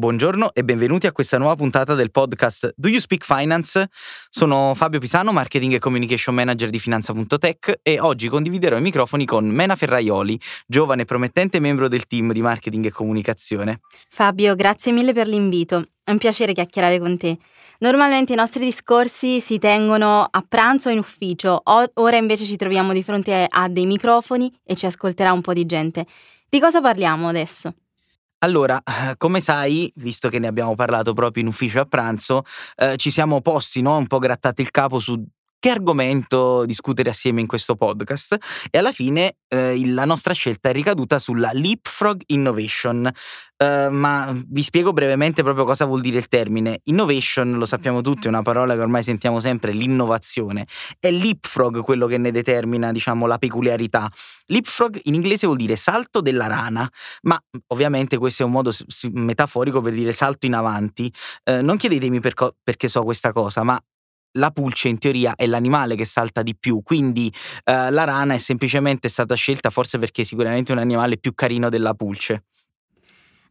Buongiorno e benvenuti a questa nuova puntata del podcast Do You Speak Finance? Sono Fabio Pisano, Marketing e Communication Manager di Finanza.tech e oggi condividerò i microfoni con Mena Ferraioli, giovane e promettente membro del team di Marketing e Comunicazione. Fabio, grazie mille per l'invito. È un piacere chiacchierare con te. Normalmente i nostri discorsi si tengono a pranzo o in ufficio, ora invece ci troviamo di fronte a dei microfoni e ci ascolterà un po' di gente. Di cosa parliamo adesso? Allora, eh, come sai, visto che ne abbiamo parlato proprio in ufficio a pranzo, eh, ci siamo posti no, un po' grattati il capo su che argomento discutere assieme in questo podcast e alla fine eh, la nostra scelta è ricaduta sulla Leapfrog Innovation. Uh, ma vi spiego brevemente proprio cosa vuol dire il termine. Innovation, lo sappiamo tutti, è una parola che ormai sentiamo sempre, l'innovazione. È leapfrog quello che ne determina, diciamo, la peculiarità. Leapfrog in inglese vuol dire salto della rana, ma ovviamente questo è un modo metaforico per dire salto in avanti. Uh, non chiedetemi per perché so questa cosa, ma la pulce in teoria è l'animale che salta di più, quindi eh, la rana è semplicemente stata scelta forse perché è sicuramente un animale più carino della pulce.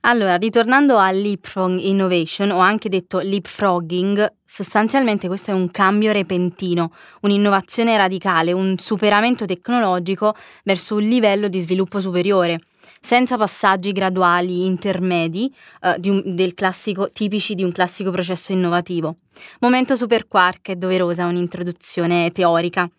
Allora, ritornando a Leapfrog Innovation, o anche detto leapfrogging, sostanzialmente questo è un cambio repentino, un'innovazione radicale, un superamento tecnologico verso un livello di sviluppo superiore, senza passaggi graduali intermedi eh, un, classico, tipici di un classico processo innovativo. Momento super quark è doverosa un'introduzione teorica.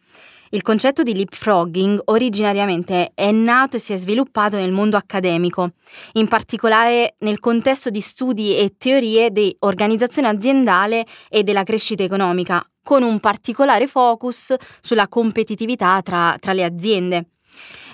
Il concetto di leapfrogging originariamente è nato e si è sviluppato nel mondo accademico, in particolare nel contesto di studi e teorie di organizzazione aziendale e della crescita economica, con un particolare focus sulla competitività tra, tra le aziende.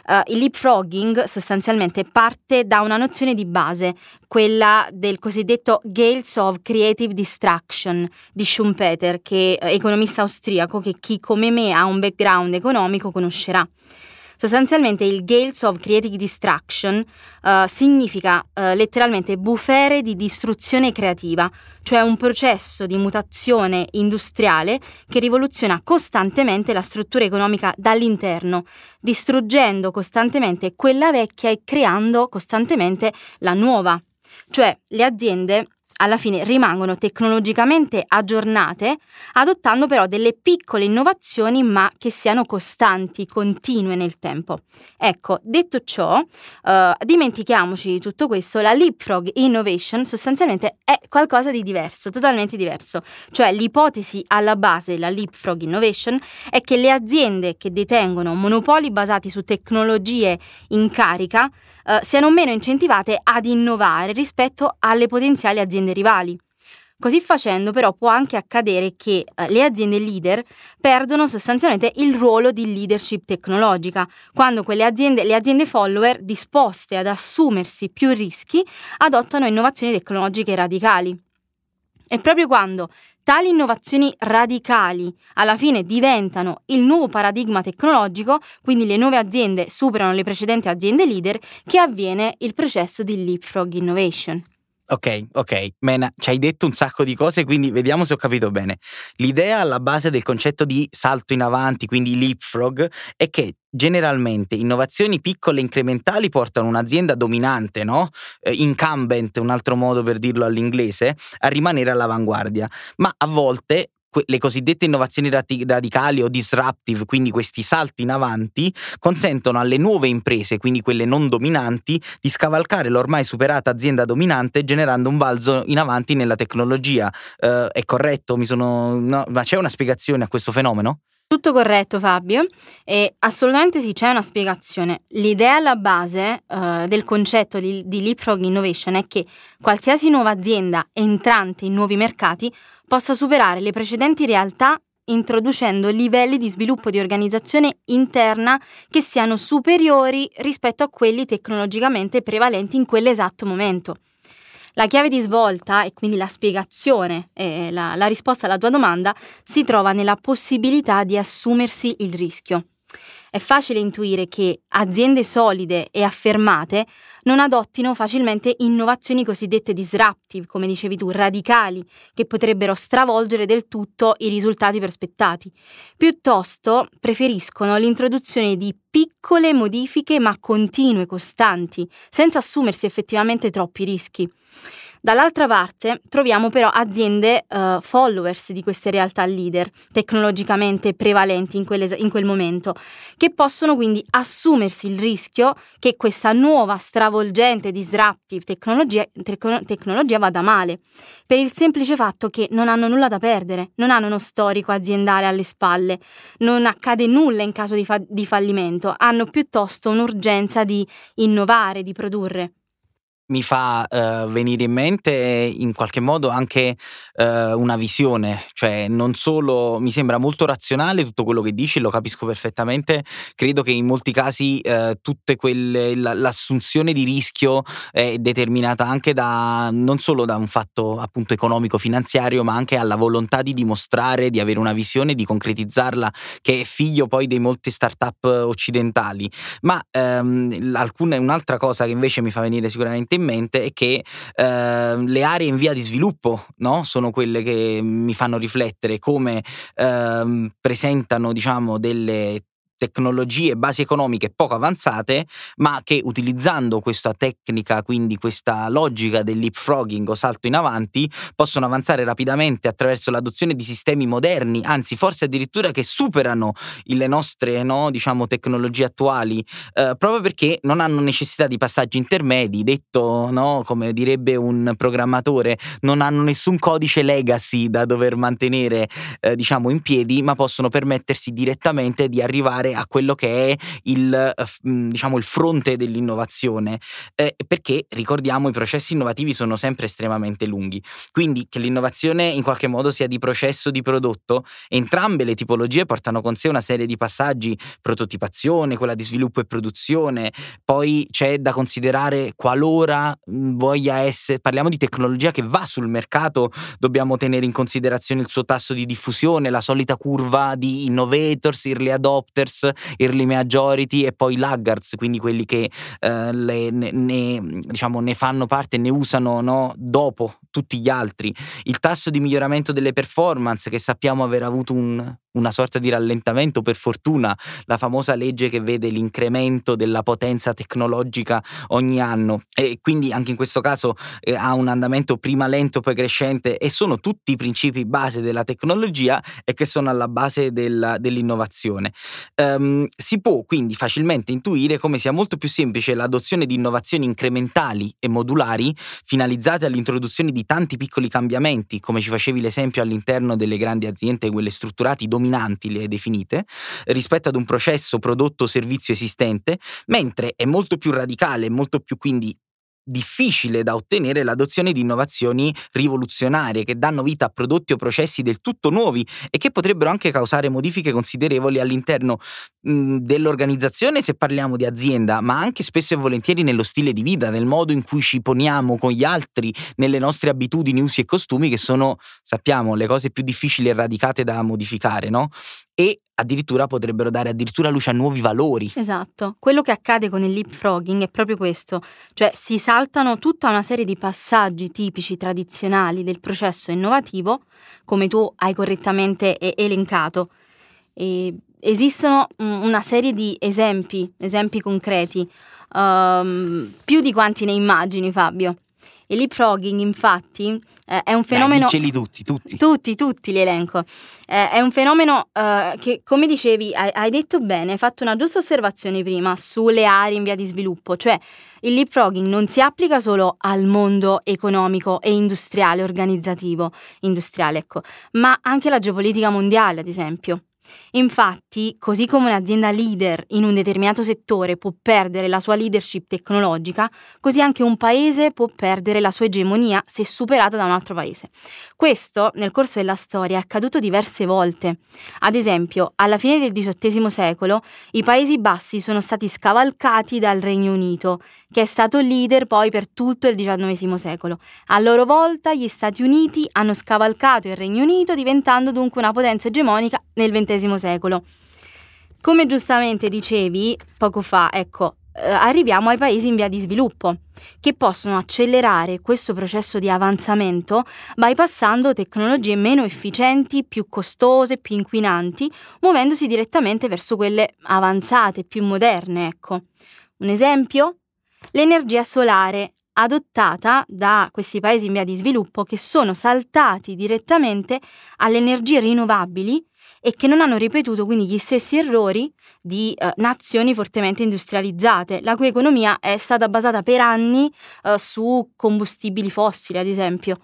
Uh, il leapfrogging sostanzialmente parte da una nozione di base, quella del cosiddetto Gales of Creative Distraction di Schumpeter, che è economista austriaco che chi come me ha un background economico conoscerà. Sostanzialmente il Gales of Creative Destruction uh, significa uh, letteralmente bufere di distruzione creativa, cioè un processo di mutazione industriale che rivoluziona costantemente la struttura economica dall'interno, distruggendo costantemente quella vecchia e creando costantemente la nuova. Cioè le aziende alla fine rimangono tecnologicamente aggiornate, adottando però delle piccole innovazioni ma che siano costanti, continue nel tempo. Ecco, detto ciò, uh, dimentichiamoci di tutto questo, la Leapfrog Innovation sostanzialmente è qualcosa di diverso, totalmente diverso. Cioè l'ipotesi alla base della Leapfrog Innovation è che le aziende che detengono monopoli basati su tecnologie in carica uh, siano meno incentivate ad innovare rispetto alle potenziali aziende aziende rivali. Così facendo però può anche accadere che eh, le aziende leader perdono sostanzialmente il ruolo di leadership tecnologica, quando quelle aziende, le aziende follower disposte ad assumersi più rischi adottano innovazioni tecnologiche radicali. E proprio quando tali innovazioni radicali alla fine diventano il nuovo paradigma tecnologico, quindi le nuove aziende superano le precedenti aziende leader, che avviene il processo di leapfrog innovation. Ok, ok, Mena, ci hai detto un sacco di cose, quindi vediamo se ho capito bene. L'idea alla base del concetto di salto in avanti, quindi leapfrog, è che generalmente innovazioni piccole e incrementali portano un'azienda dominante, no? Eh, incumbent, un altro modo per dirlo all'inglese, a rimanere all'avanguardia. Ma a volte le cosiddette innovazioni radicali o disruptive, quindi questi salti in avanti, consentono alle nuove imprese, quindi quelle non dominanti, di scavalcare l'ormai superata azienda dominante generando un balzo in avanti nella tecnologia. Uh, è corretto? Sono... No, ma c'è una spiegazione a questo fenomeno? Tutto corretto Fabio, e assolutamente sì, c'è una spiegazione. L'idea alla base uh, del concetto di, di Leapfrog Innovation è che qualsiasi nuova azienda entrante in nuovi mercati possa superare le precedenti realtà introducendo livelli di sviluppo di organizzazione interna che siano superiori rispetto a quelli tecnologicamente prevalenti in quell'esatto momento. La chiave di svolta e quindi la spiegazione e la, la risposta alla tua domanda si trova nella possibilità di assumersi il rischio. È facile intuire che aziende solide e affermate non adottino facilmente innovazioni cosiddette disruptive, come dicevi tu, radicali, che potrebbero stravolgere del tutto i risultati prospettati. Piuttosto preferiscono l'introduzione di piccole modifiche ma continue, costanti, senza assumersi effettivamente troppi rischi. Dall'altra parte troviamo però aziende uh, followers di queste realtà leader, tecnologicamente prevalenti in, in, quel momento, che possono quindi assumersi il rischio che questa nuova, stravolgente, disruptive tecnologia, tecno, tecnologia vada male, per il semplice fatto che non hanno nulla da perdere, non hanno uno storico aziendale alle spalle, non accade nulla in caso di, fa- di fallimento, hanno piuttosto un'urgenza di innovare, di produrre mi fa uh, venire in mente in qualche modo anche uh, una visione, cioè non solo mi sembra molto razionale tutto quello che dici, lo capisco perfettamente, credo che in molti casi tutte quelle la, l'assunzione di rischio è determinata anche da non solo da un fatto appunto economico finanziario, ma anche alla volontà di dimostrare di avere una visione di concretizzarla che è figlio poi dei molti start-up occidentali, ma um, alcune, un'altra cosa che invece mi fa venire sicuramente in mente è che eh, le aree in via di sviluppo no? sono quelle che mi fanno riflettere come eh, presentano diciamo delle tecnologie, basi economiche poco avanzate, ma che utilizzando questa tecnica, quindi questa logica del leapfrogging o salto in avanti, possono avanzare rapidamente attraverso l'adozione di sistemi moderni, anzi forse addirittura che superano le nostre no, diciamo, tecnologie attuali, eh, proprio perché non hanno necessità di passaggi intermedi, detto no, come direbbe un programmatore, non hanno nessun codice legacy da dover mantenere eh, diciamo, in piedi, ma possono permettersi direttamente di arrivare arrivare a quello che è il, eh, diciamo, il fronte dell'innovazione, eh, perché ricordiamo i processi innovativi sono sempre estremamente lunghi, quindi che l'innovazione in qualche modo sia di processo di prodotto, entrambe le tipologie portano con sé una serie di passaggi, prototipazione, quella di sviluppo e produzione, poi c'è da considerare qualora voglia essere, parliamo di tecnologia che va sul mercato, dobbiamo tenere in considerazione il suo tasso di diffusione, la solita curva di innovators, early adopters, early majority e poi laggards, quindi quelli che eh, le, ne, ne, diciamo, ne, fanno parte e ne usano no, dopo tutti gli altri. Il tasso di miglioramento delle performance che sappiamo aver avuto un, una sorta di rallentamento, per fortuna, la famosa legge che vede l'incremento della potenza tecnologica ogni anno e quindi anche in questo caso eh, ha un andamento prima lento poi crescente e sono tutti i principi base della tecnologia e che sono alla base della, dell'innovazione. Um, si può quindi facilmente intuire come sia molto più semplice l'adozione di innovazioni incrementali e modulari finalizzate all'introduzione di tanti piccoli cambiamenti, come ci facevi l'esempio all'interno delle grandi aziende, quelle strutturate dominanti dominanti, le definite, rispetto ad un processo, prodotto o servizio esistente, mentre è molto più radicale, molto più quindi difficile da ottenere l'adozione di innovazioni rivoluzionarie che danno vita a prodotti o processi del tutto nuovi e che potrebbero anche causare modifiche considerevoli all'interno mh, dell'organizzazione se parliamo di azienda, ma anche spesso e volentieri nello stile di vita, nel modo in cui ci poniamo con gli altri, nelle nostre abitudini, usi e costumi che sono, sappiamo, le cose più difficili e radicate da modificare, no? E addirittura potrebbero dare addirittura luce a nuovi valori. Esatto, quello che accade con il leapfrogging è proprio questo, cioè si saltano tutta una serie di passaggi tipici tradizionali del processo innovativo, come tu hai correttamente elencato. E esistono una serie di esempi, esempi concreti, um, più di quanti ne immagini Fabio. Il leapfrogging infatti eh, è un fenomeno... Dai, tutti, tutti. Tutti, tutti li elenco. Eh, è un fenomeno eh, che, come dicevi, hai, hai, detto bene, hai fatto una giusta osservazione prima sulle aree in via di sviluppo, cioè il leapfrogging non si applica solo al mondo economico e industriale, organizzativo, industriale, ecco, ma anche alla geopolitica mondiale, ad esempio. Infatti, così come un'azienda leader in un determinato settore può perdere la sua leadership tecnologica, così anche un paese può perdere la sua egemonia se superata da un altro paese. Questo, nel corso della storia, è accaduto diverse volte. Ad esempio, alla fine del XVIII secolo, i Paesi Bassi sono stati scavalcati dal Regno Unito, che è stato leader poi per tutto il XIX secolo. A loro volta, gli Stati Uniti hanno scavalcato il Regno Unito, diventando dunque una potenza egemonica nel XX XX secolo. Come giustamente dicevi poco fa, ecco, eh, arriviamo ai paesi in via di sviluppo, che possono accelerare questo processo di avanzamento bypassando tecnologie meno efficienti, più costose, più inquinanti, muovendosi direttamente verso quelle avanzate, più moderne, ecco. Un esempio? L'energia solare adottata da questi paesi in via di sviluppo che sono saltati direttamente alle energie rinnovabili e che non hanno ripetuto quindi gli stessi errori di eh, nazioni fortemente industrializzate, la cui economia è stata basata per anni eh, su combustibili fossili, ad esempio.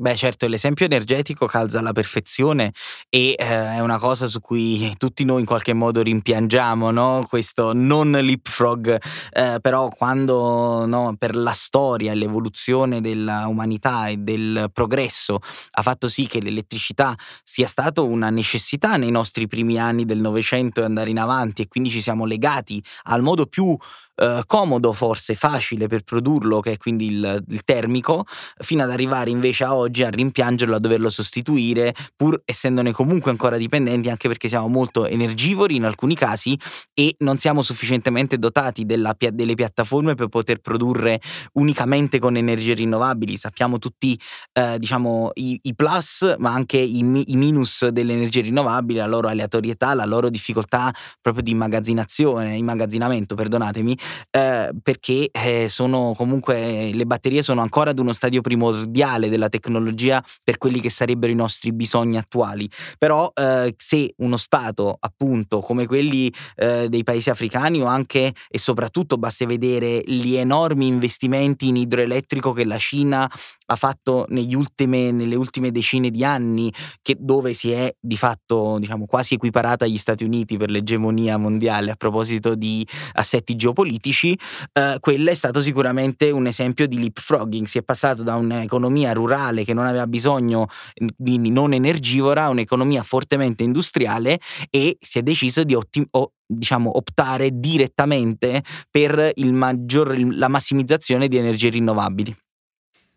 Beh, certo, l'esempio energetico calza alla perfezione e eh, è una cosa su cui tutti noi in qualche modo rimpiangiamo, no? Questo non leapfrog, eh, però quando no, per la storia e l'evoluzione dell'umanità e del progresso ha fatto sì che l'elettricità sia stata una necessità nei nostri primi anni del Novecento e andare in avanti e quindi ci siamo legati al modo più eh, comodo forse, facile per produrlo, che è quindi il, il, termico, fino ad arrivare invece a oggi a rimpiangerlo, a doverlo sostituire, pur essendone comunque ancora dipendenti, anche perché siamo molto energivori in alcuni casi e non siamo sufficientemente dotati della, delle piattaforme per poter produrre unicamente con energie rinnovabili. Sappiamo tutti, eh, diciamo, i, i, plus, ma anche i, i minus delle energie rinnovabili, la loro aleatorietà, la loro difficoltà proprio di immagazzinazione, immagazzinamento, perdonatemi, eh, perché eh, sono comunque le batterie sono ancora ad uno stadio primordiale della tecnologia per quelli che sarebbero i nostri bisogni attuali. Però eh, se uno Stato, appunto, come quelli eh, dei paesi africani o anche e soprattutto basta vedere gli enormi investimenti in idroelettrico che la Cina ha fatto ultime, nelle ultime decine di anni, che, dove si è di fatto diciamo, quasi equiparata agli Stati Uniti per l'egemonia mondiale a proposito di assetti geopolitici politici, eh, quello è stato sicuramente un esempio di leapfrogging. Si è passato da un'economia rurale che non aveva bisogno, quindi non energivora, a un'economia fortemente industriale e si è deciso di ottim- o, diciamo, optare direttamente per maggior, la massimizzazione di energie rinnovabili.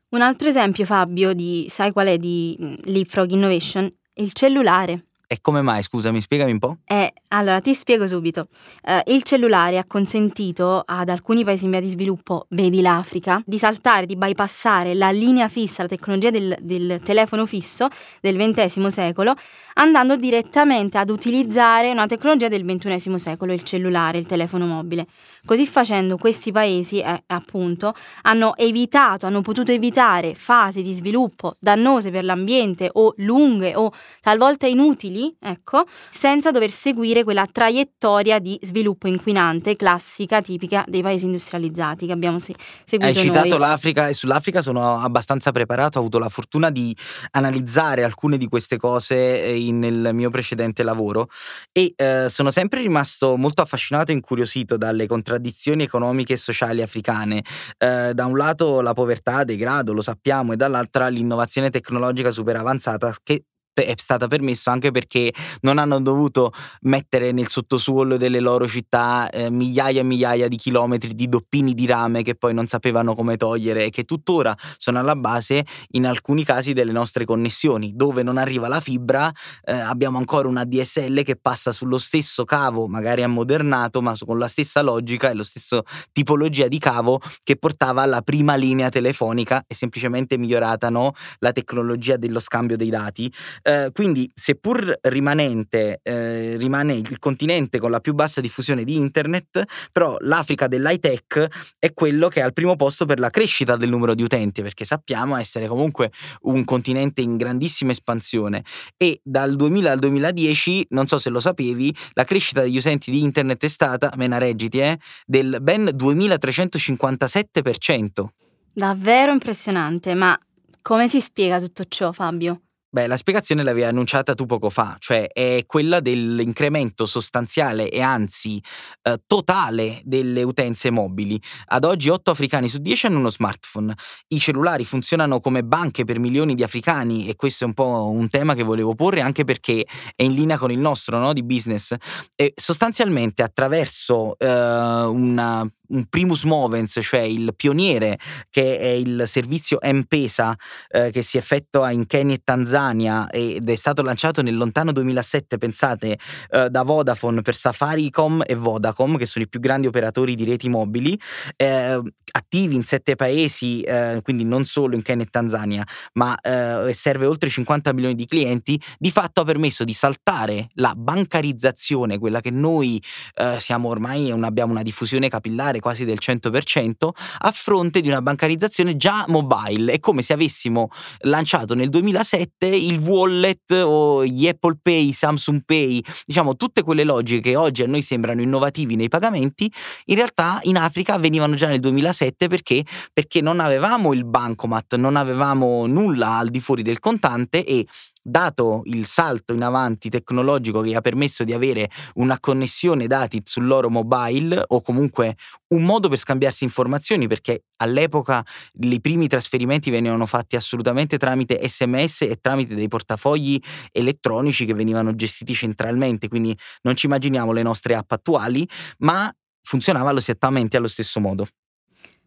Un altro esempio, Fabio, di sai qual è di mm, Leapfrog Innovation? Il cellulare. E come mai, scusami, spiegami un po'? Eh, allora ti spiego subito. Eh, il cellulare ha consentito ad alcuni paesi in via di sviluppo, vedi l'Africa, di saltare, di bypassare la linea fissa, la tecnologia del, del telefono fisso del XX secolo, andando direttamente ad utilizzare una tecnologia del XXI secolo, il cellulare, il telefono mobile. Così facendo questi paesi, eh, appunto, hanno evitato, hanno potuto evitare fasi di sviluppo dannose per l'ambiente o lunghe o talvolta inutili ecco, senza dover seguire quella traiettoria di sviluppo inquinante classica, tipica dei paesi industrializzati che abbiamo se- seguito Hai citato noi. l'Africa e sull'Africa sono abbastanza preparato, ho avuto la fortuna di analizzare alcune di queste cose eh, nel mio precedente lavoro e eh, sono sempre rimasto molto affascinato e incuriosito dalle contraddizioni economiche e sociali africane. Eh, da un lato la povertà, degrado, lo sappiamo, e dall'altra l'innovazione tecnologica super avanzata che è stata permessa anche perché non hanno dovuto mettere nel sottosuolo delle loro città eh, migliaia e migliaia di chilometri di doppini di rame che poi non sapevano come togliere e che tuttora sono alla base in alcuni casi delle nostre connessioni dove non arriva la fibra eh, abbiamo ancora una DSL che passa sullo stesso cavo magari ammodernato ma con la stessa logica e lo stesso tipologia di cavo che portava alla prima linea telefonica e semplicemente migliorata no? la tecnologia dello scambio dei dati eh, quindi, seppur rimanente, eh, rimane il continente con la più bassa diffusione di internet, però l'Africa dell'high tech è quello che è al primo posto per la crescita del numero di utenti, perché sappiamo essere comunque un continente in grandissima espansione. E dal 2000 al 2010, non so se lo sapevi, la crescita degli utenti di internet è stata, mena reggiti, eh, del ben 2357%. Davvero impressionante, ma come si spiega tutto ciò, Fabio? Beh, la spiegazione l'avevi annunciata tu poco fa, cioè è quella dell'incremento sostanziale e anzi eh, totale delle utenze mobili. Ad oggi 8 africani su 10 hanno uno smartphone. I cellulari funzionano come banche per milioni di africani e questo è un po' un tema che volevo porre anche perché è in linea con il nostro no, di business. E sostanzialmente attraverso eh, una un primus movens, cioè il pioniere che è il servizio M-Pesa eh, che si effettua in Kenya e Tanzania ed è stato lanciato nel lontano 2007, pensate, eh, da Vodafone per Safaricom e Vodacom, che sono i più grandi operatori di reti mobili, eh, attivi in sette paesi, eh, quindi non solo in Kenya e Tanzania, ma eh, serve oltre 50 milioni di clienti, di fatto ha permesso di saltare la bancarizzazione, quella che noi eh, siamo ormai, abbiamo una diffusione capillare quasi del 100%, a fronte di una bancarizzazione già mobile. È come se avessimo lanciato nel 2007 il wallet o gli Apple Pay, Samsung Pay, diciamo tutte quelle logiche che oggi a noi sembrano innovativi nei pagamenti, in realtà in Africa venivano già nel 2007 perché? Perché non avevamo il bancomat, non avevamo nulla al di fuori del contante e dato il salto in avanti tecnologico che ha permesso di avere una connessione dati sul loro mobile o comunque un modo per scambiarsi informazioni perché all'epoca i primi trasferimenti venivano fatti assolutamente tramite sms e tramite dei portafogli elettronici che venivano gestiti centralmente quindi non ci immaginiamo le nostre app attuali ma funzionava esattamente allo stesso modo.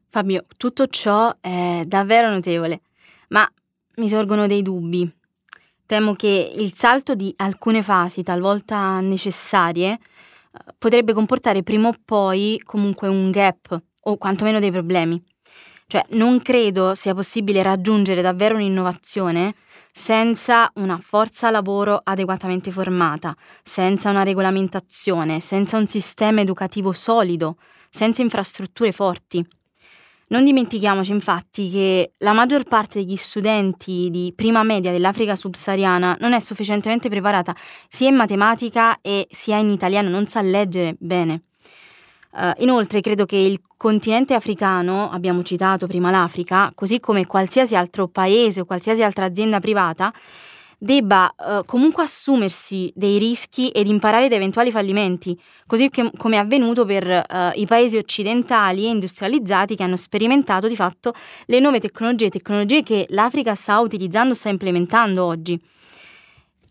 Fabio tutto ciò è davvero notevole ma mi sorgono dei dubbi Temo che il salto di alcune fasi, talvolta necessarie, potrebbe comportare prima o poi comunque un gap o quantomeno dei problemi. Cioè, non credo sia possibile raggiungere davvero un'innovazione senza una forza lavoro adeguatamente formata, senza una regolamentazione, senza un sistema educativo solido, senza infrastrutture forti. Non dimentichiamoci infatti che la maggior parte degli studenti di prima media dell'Africa subsahariana non è sufficientemente preparata sia in matematica e sia in italiano, non sa leggere bene. Uh, inoltre credo che il continente africano, abbiamo citato prima l'Africa, così come qualsiasi altro paese o qualsiasi altra azienda privata, debba uh, comunque assumersi dei rischi ed imparare da eventuali fallimenti, così che, come è avvenuto per uh, i paesi occidentali e industrializzati che hanno sperimentato di fatto le nuove tecnologie, tecnologie che l'Africa sta utilizzando, sta implementando oggi.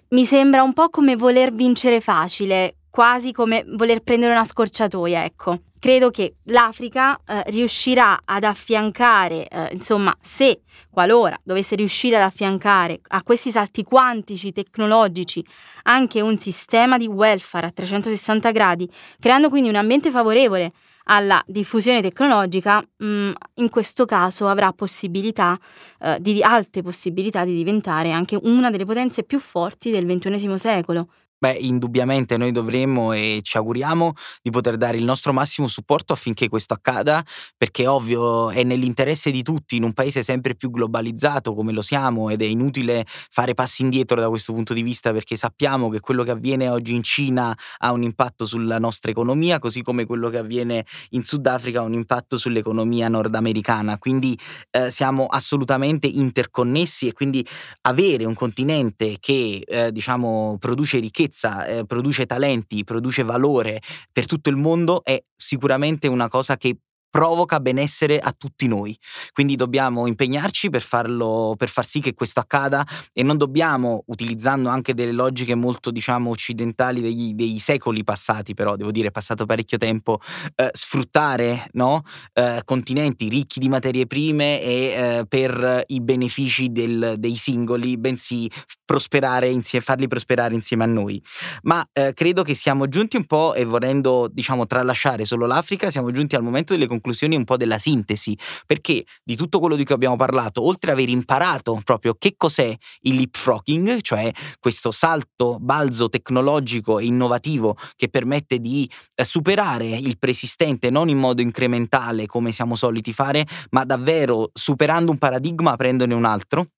Mi sembra un po' come voler vincere facile, quasi come voler prendere una scorciatoia, ecco. Credo che l'Africa eh, riuscirà ad affiancare, eh, insomma, se qualora dovesse riuscire ad affiancare a questi salti quantici tecnologici anche un sistema di welfare a 360 gradi, creando quindi un ambiente favorevole alla diffusione tecnologica, mh, mm, in questo caso avrà possibilità, eh, di, alte possibilità di diventare anche una delle potenze più forti del XXI secolo. Beh, indubbiamente noi dovremmo e ci auguriamo di poter dare il nostro massimo supporto affinché questo accada, perché ovvio è nell'interesse di tutti in un paese sempre più globalizzato come lo siamo ed è inutile fare passi indietro da questo punto di vista perché sappiamo che quello che avviene oggi in Cina ha un impatto sulla nostra economia, così come quello che avviene in Sudafrica ha un impatto sull'economia nordamericana. Quindi eh, siamo assolutamente interconnessi e quindi avere un continente che eh, diciamo produce ricchezza ricchezza, eh, produce talenti, produce valore per tutto il mondo è sicuramente una cosa che provoca benessere a tutti noi. Quindi dobbiamo impegnarci per, farlo, per far sì che questo accada e non dobbiamo, utilizzando anche delle logiche molto, diciamo, occidentali degli, dei secoli passati, però devo dire passato parecchio tempo, eh, sfruttare no? eh, continenti ricchi di materie prime e eh, per i benefici del, dei singoli, bensì prosperare insieme, farli prosperare insieme a noi. Ma eh, credo che siamo giunti un po' e volendo, diciamo, tralasciare solo l'Africa, siamo giunti al momento delle conclusioni conclusioni un po' della sintesi, perché di tutto quello di cui abbiamo parlato, oltre ad aver imparato proprio che cos'è il leapfrogging, cioè questo salto balzo tecnologico e innovativo che permette di eh, superare il preesistente non in modo incrementale come siamo soliti fare, ma davvero superando un paradigma prendone un altro,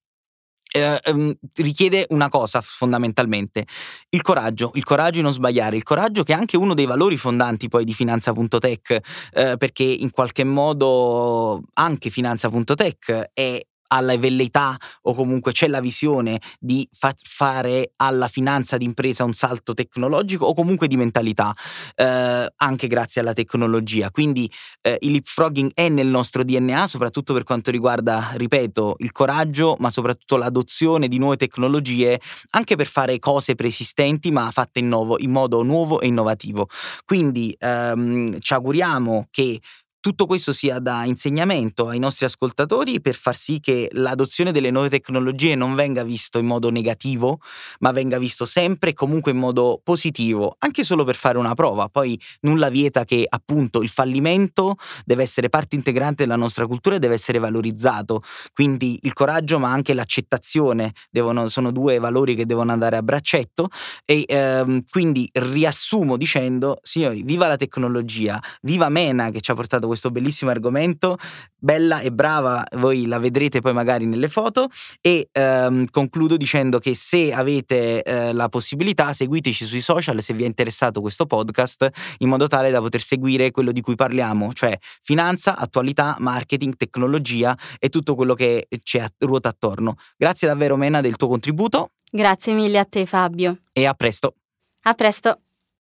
eh, ehm, richiede una cosa fondamentalmente, il coraggio, il coraggio di non sbagliare, il coraggio che è anche uno dei valori fondanti poi di Finanza.tech, eh, perché in qualche modo anche Finanza.tech è alla velleità o comunque c'è la visione di fa- fare alla finanza d'impresa un salto tecnologico o comunque di mentalità, eh, anche grazie alla tecnologia. Quindi eh, il leapfrogging è nel nostro DNA, soprattutto per quanto riguarda, ripeto, il coraggio, ma soprattutto l'adozione di nuove tecnologie, anche per fare cose preesistenti, ma fatte in, nuovo, in modo nuovo e innovativo. Quindi ehm, ci auguriamo che tutto questo sia da insegnamento ai nostri ascoltatori per far sì che l'adozione delle nuove tecnologie non venga visto in modo negativo, ma venga visto sempre e comunque in modo positivo, anche solo per fare una prova. Poi nulla vieta che appunto il fallimento deve essere parte integrante della nostra cultura e deve essere valorizzato. Quindi il coraggio, ma anche l'accettazione devono, sono due valori che devono andare a braccetto. E ehm, quindi riassumo dicendo, signori, viva la tecnologia, viva Mena che ci ha portato questo questo bellissimo argomento. Bella e brava, voi la vedrete poi magari nelle foto e ehm, concludo dicendo che se avete eh, la possibilità seguiteci sui social se vi è interessato questo podcast in modo tale da poter seguire quello di cui parliamo, cioè finanza, attualità, marketing, tecnologia e tutto quello che ci ruota attorno. Grazie davvero Mena del tuo contributo. Grazie mille a te Fabio. E a presto. A presto.